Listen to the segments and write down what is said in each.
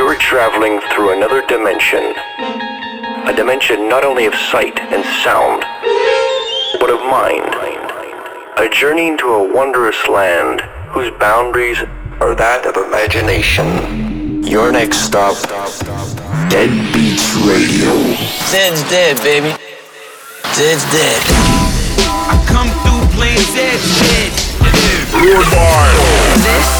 you're traveling through another dimension. A dimension not only of sight and sound, but of mind. A journey into a wondrous land whose boundaries are that of imagination. Your next stop, Dead Beats Radio. Dead's dead, baby. Dead's dead. I come through playing Zed's dead. This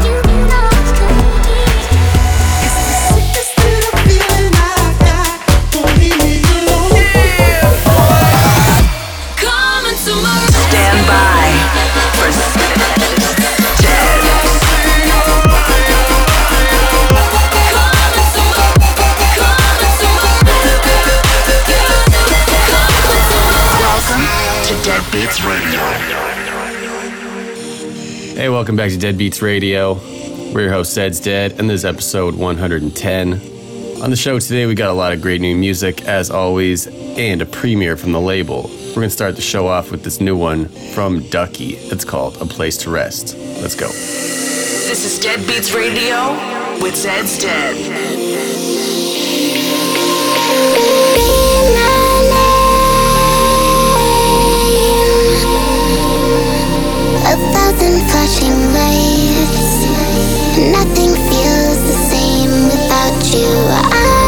Welcome back to Dead Beats Radio. We're your host, Zed's Dead, and this is episode 110. On the show today, we got a lot of great new music, as always, and a premiere from the label. We're going to start the show off with this new one from Ducky. It's called A Place to Rest. Let's go. This is Dead Beats Radio with Zed's Dead. Nothing feels the same without you. I'm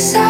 set fire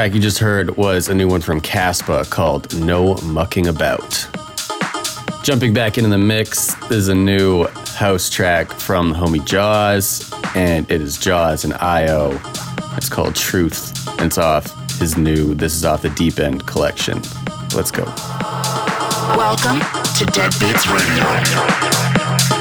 track you just heard was a new one from Caspa called No Mucking About. Jumping back into the mix, is a new house track from the homie Jaws, and it is Jaws and IO. It's called Truth, and it's off his new This Is Off the Deep End collection. Let's go. Welcome to Dead Beats Radio.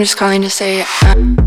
I'm just calling to say. I'm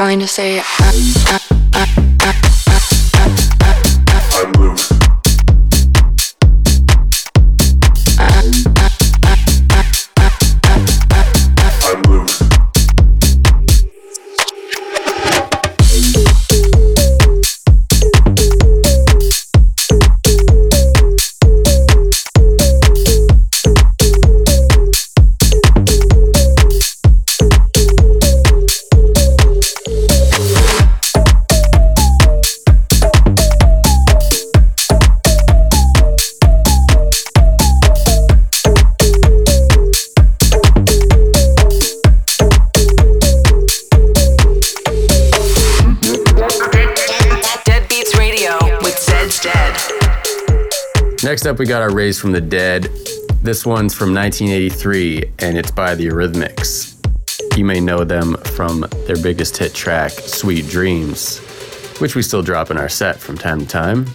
trying to say we got our Raise from the Dead. This one's from 1983, and it's by the Eurythmics. You may know them from their biggest hit track, Sweet Dreams, which we still drop in our set from time to time.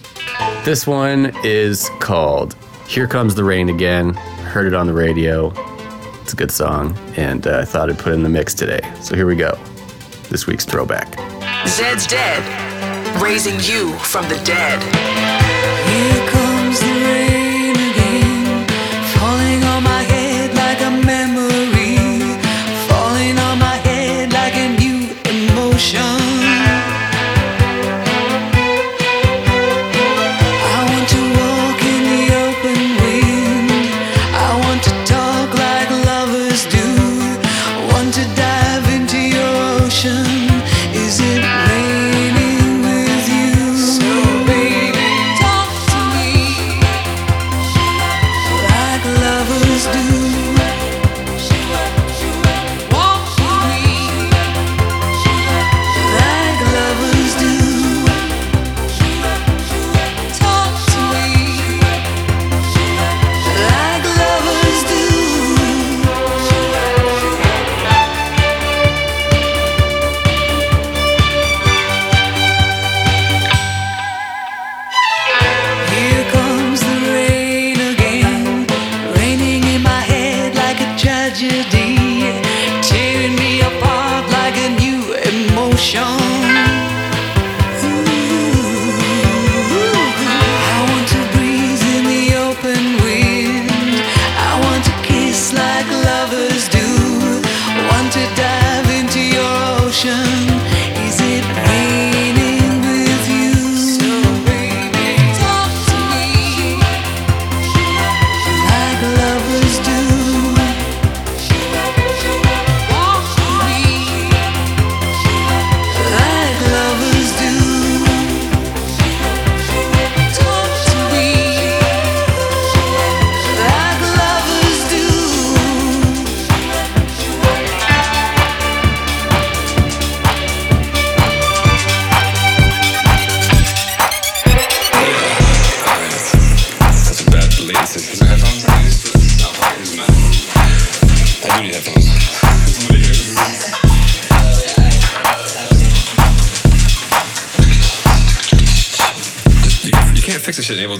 This one is called Here Comes the Rain Again. Heard it on the radio. It's a good song, and uh, I thought I'd put in the mix today. So here we go. This week's throwback. Zed's Dead. Raising you from the dead. Comes the rain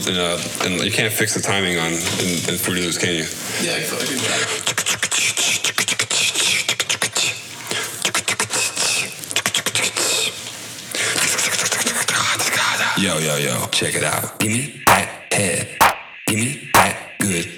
and, uh, and you can't fix the timing on in, in Fruity Loops, can you? Yeah, I feel Yo, yo, yo, check it out. Give me that head. Give me that good.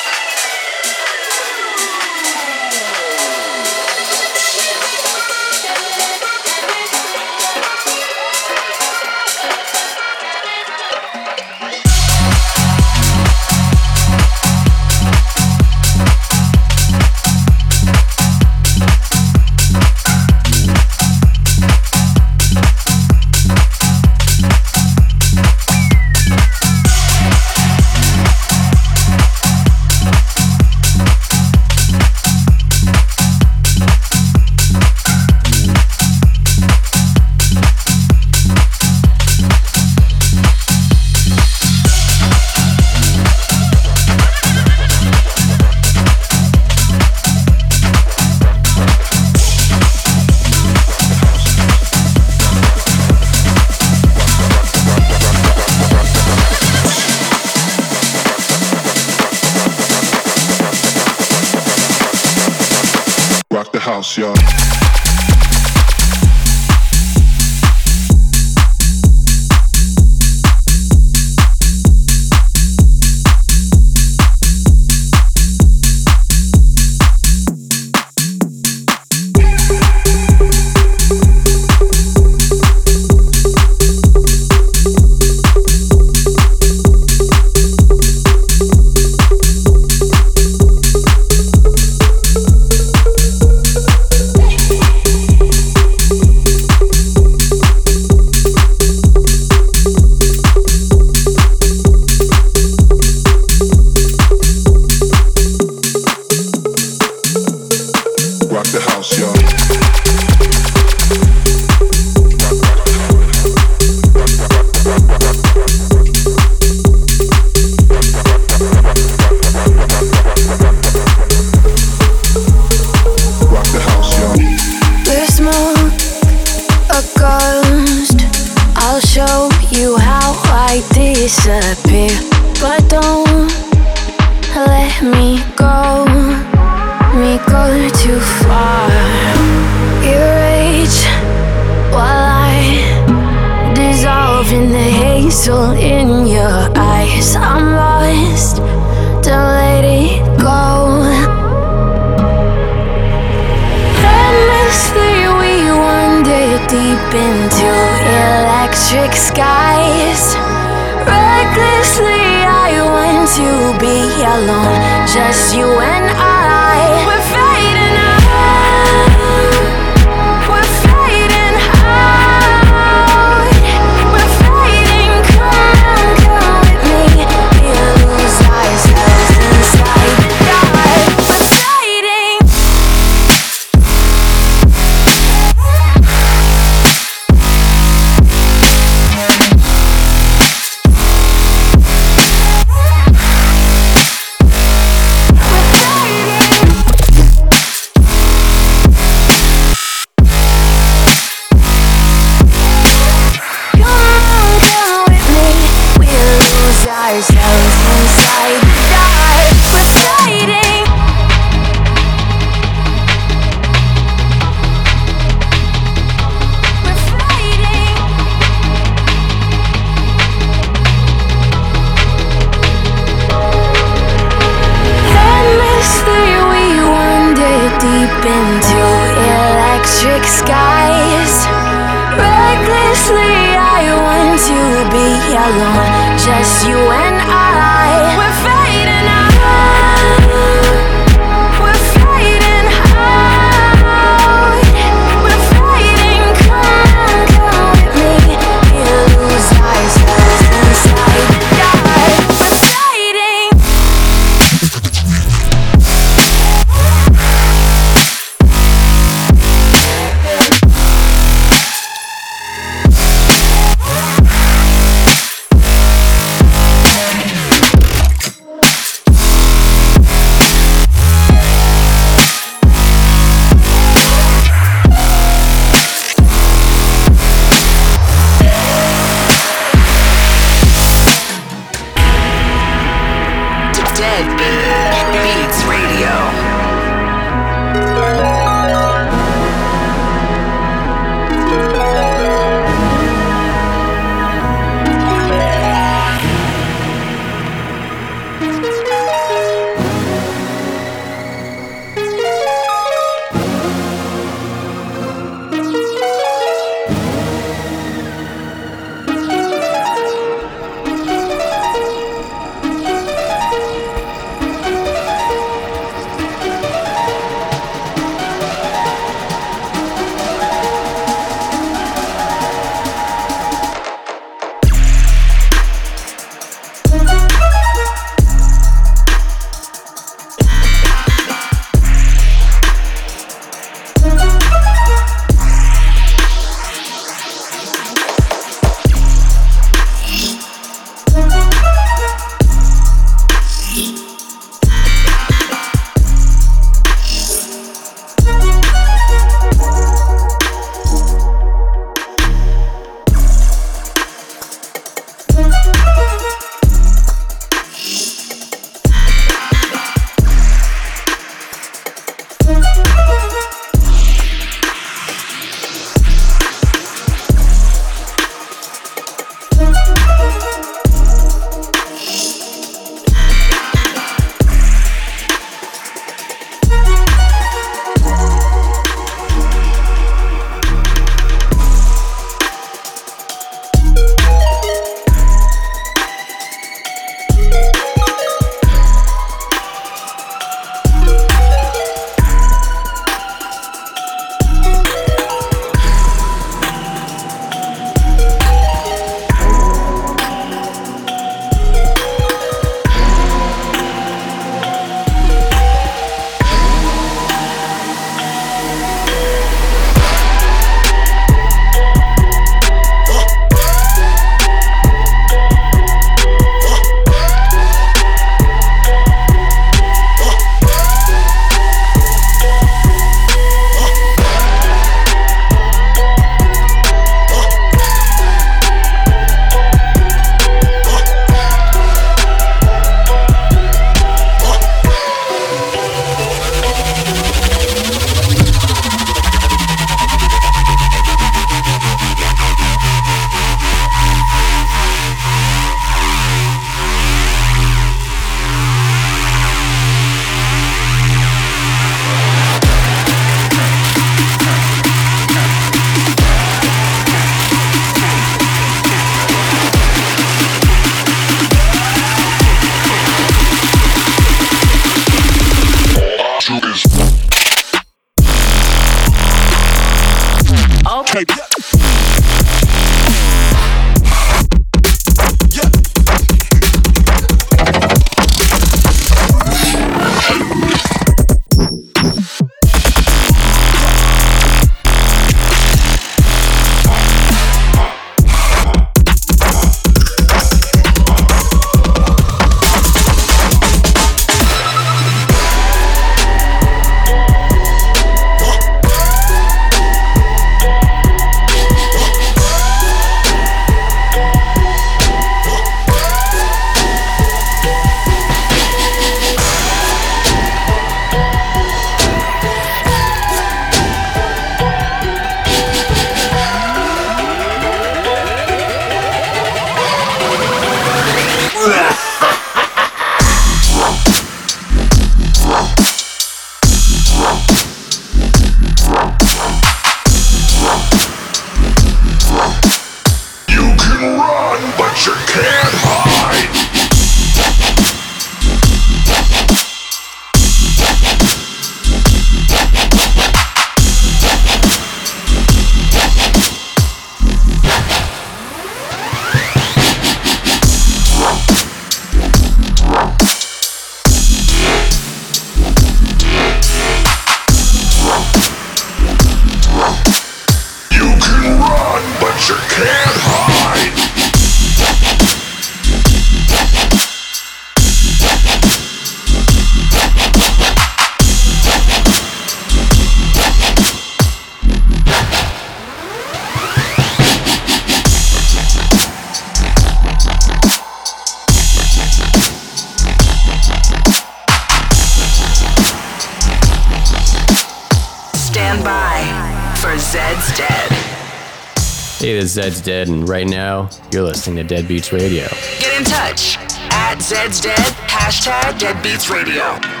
Zeds Dead, and right now you're listening to Deadbeats Radio. Get in touch at Zeds Dead, hashtag Deadbeats Radio.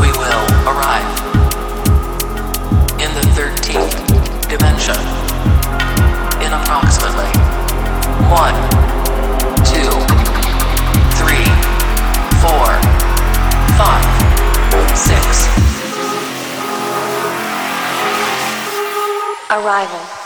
We will arrive in the 13th dimension in approximately. Arrival.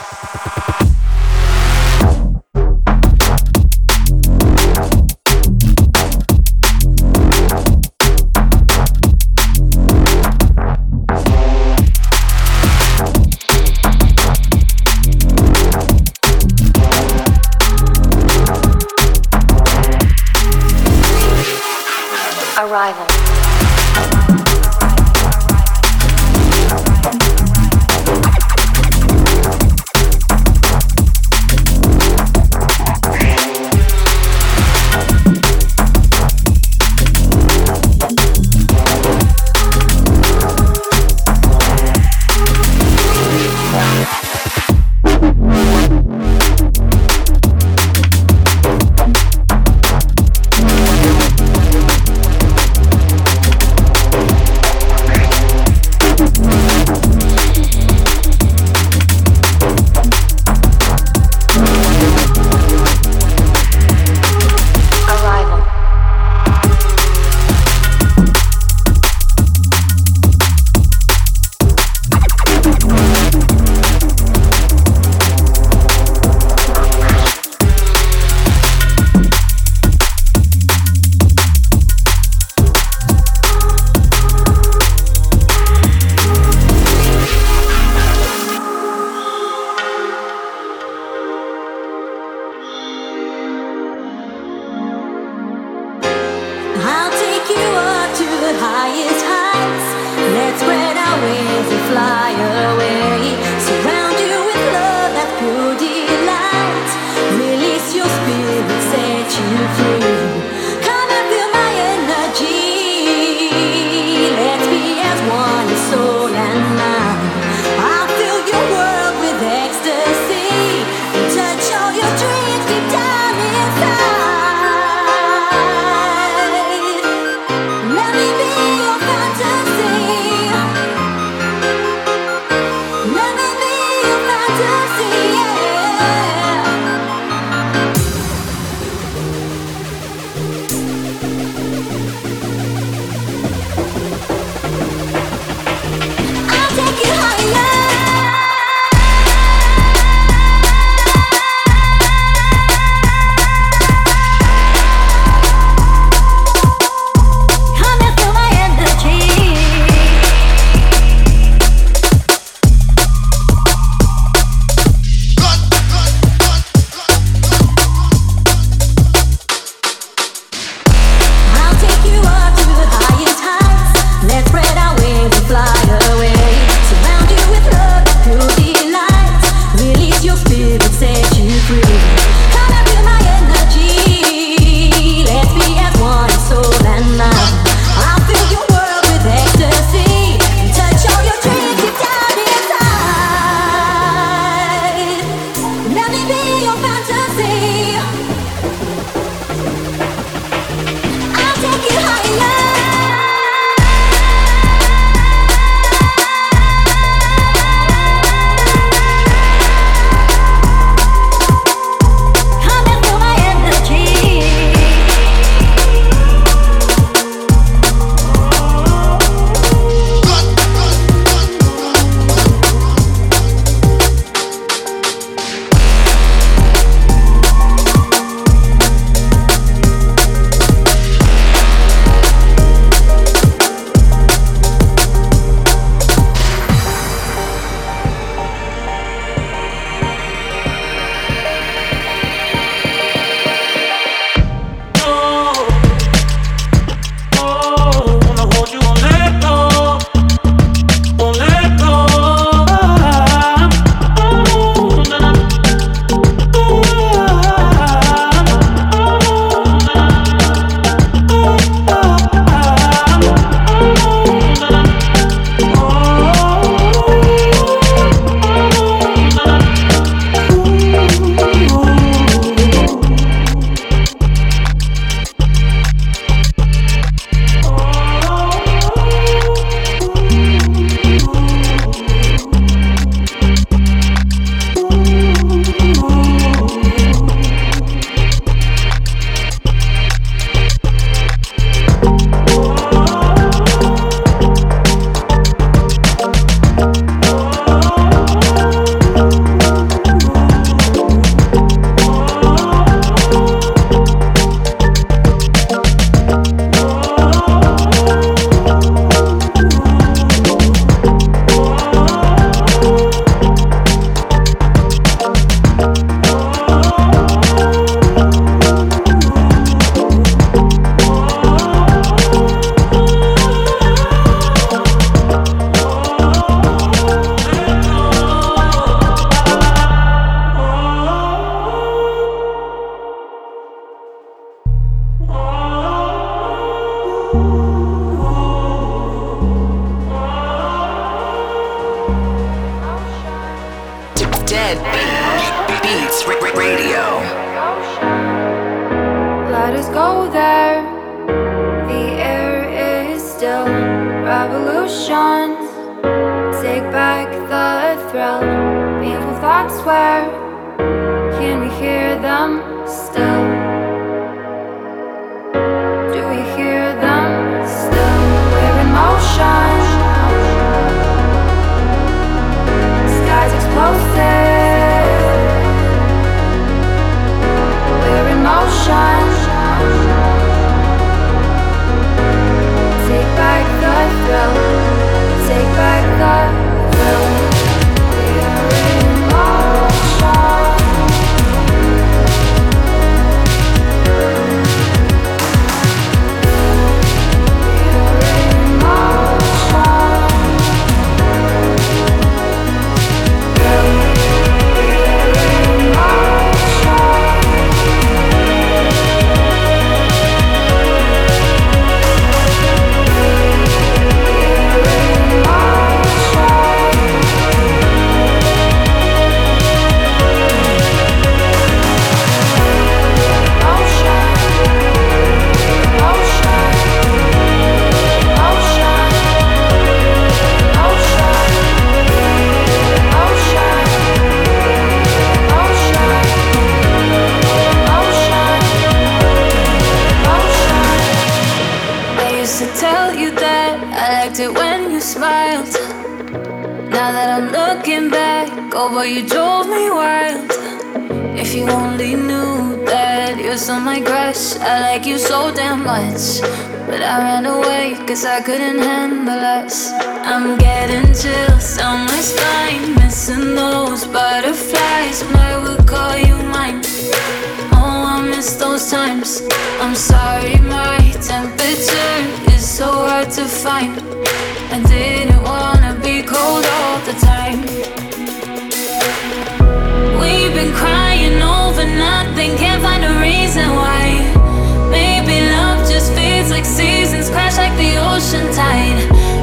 much, but I ran away cause I couldn't handle us. I'm getting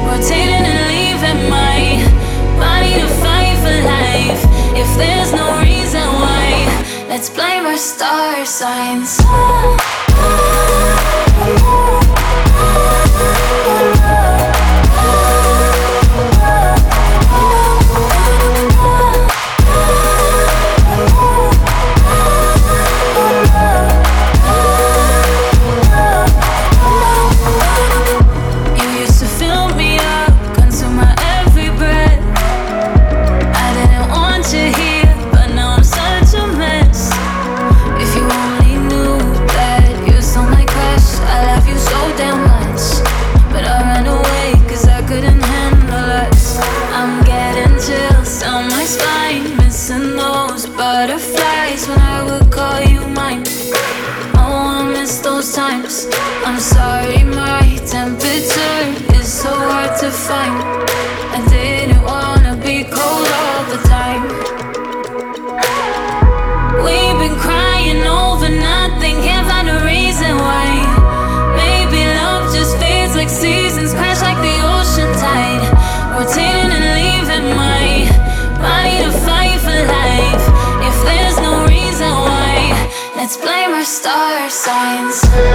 rotating and leaving my body to fight for life. If there's no reason why, let's blame our star signs. star signs.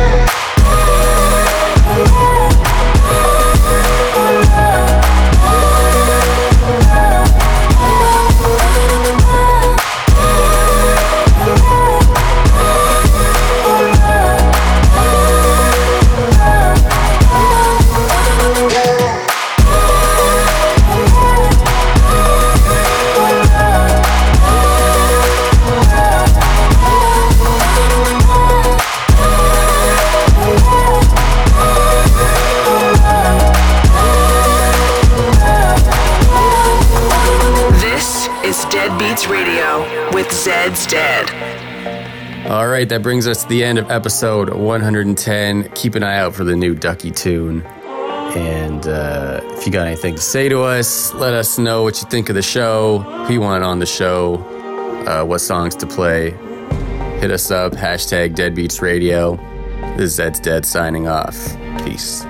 right, that brings us to the end of episode 110. Keep an eye out for the new Ducky tune. And uh, if you got anything to say to us, let us know what you think of the show, who you want on the show, uh, what songs to play. Hit us up, hashtag Deadbeats Radio. This is Zeds Dead signing off. Peace.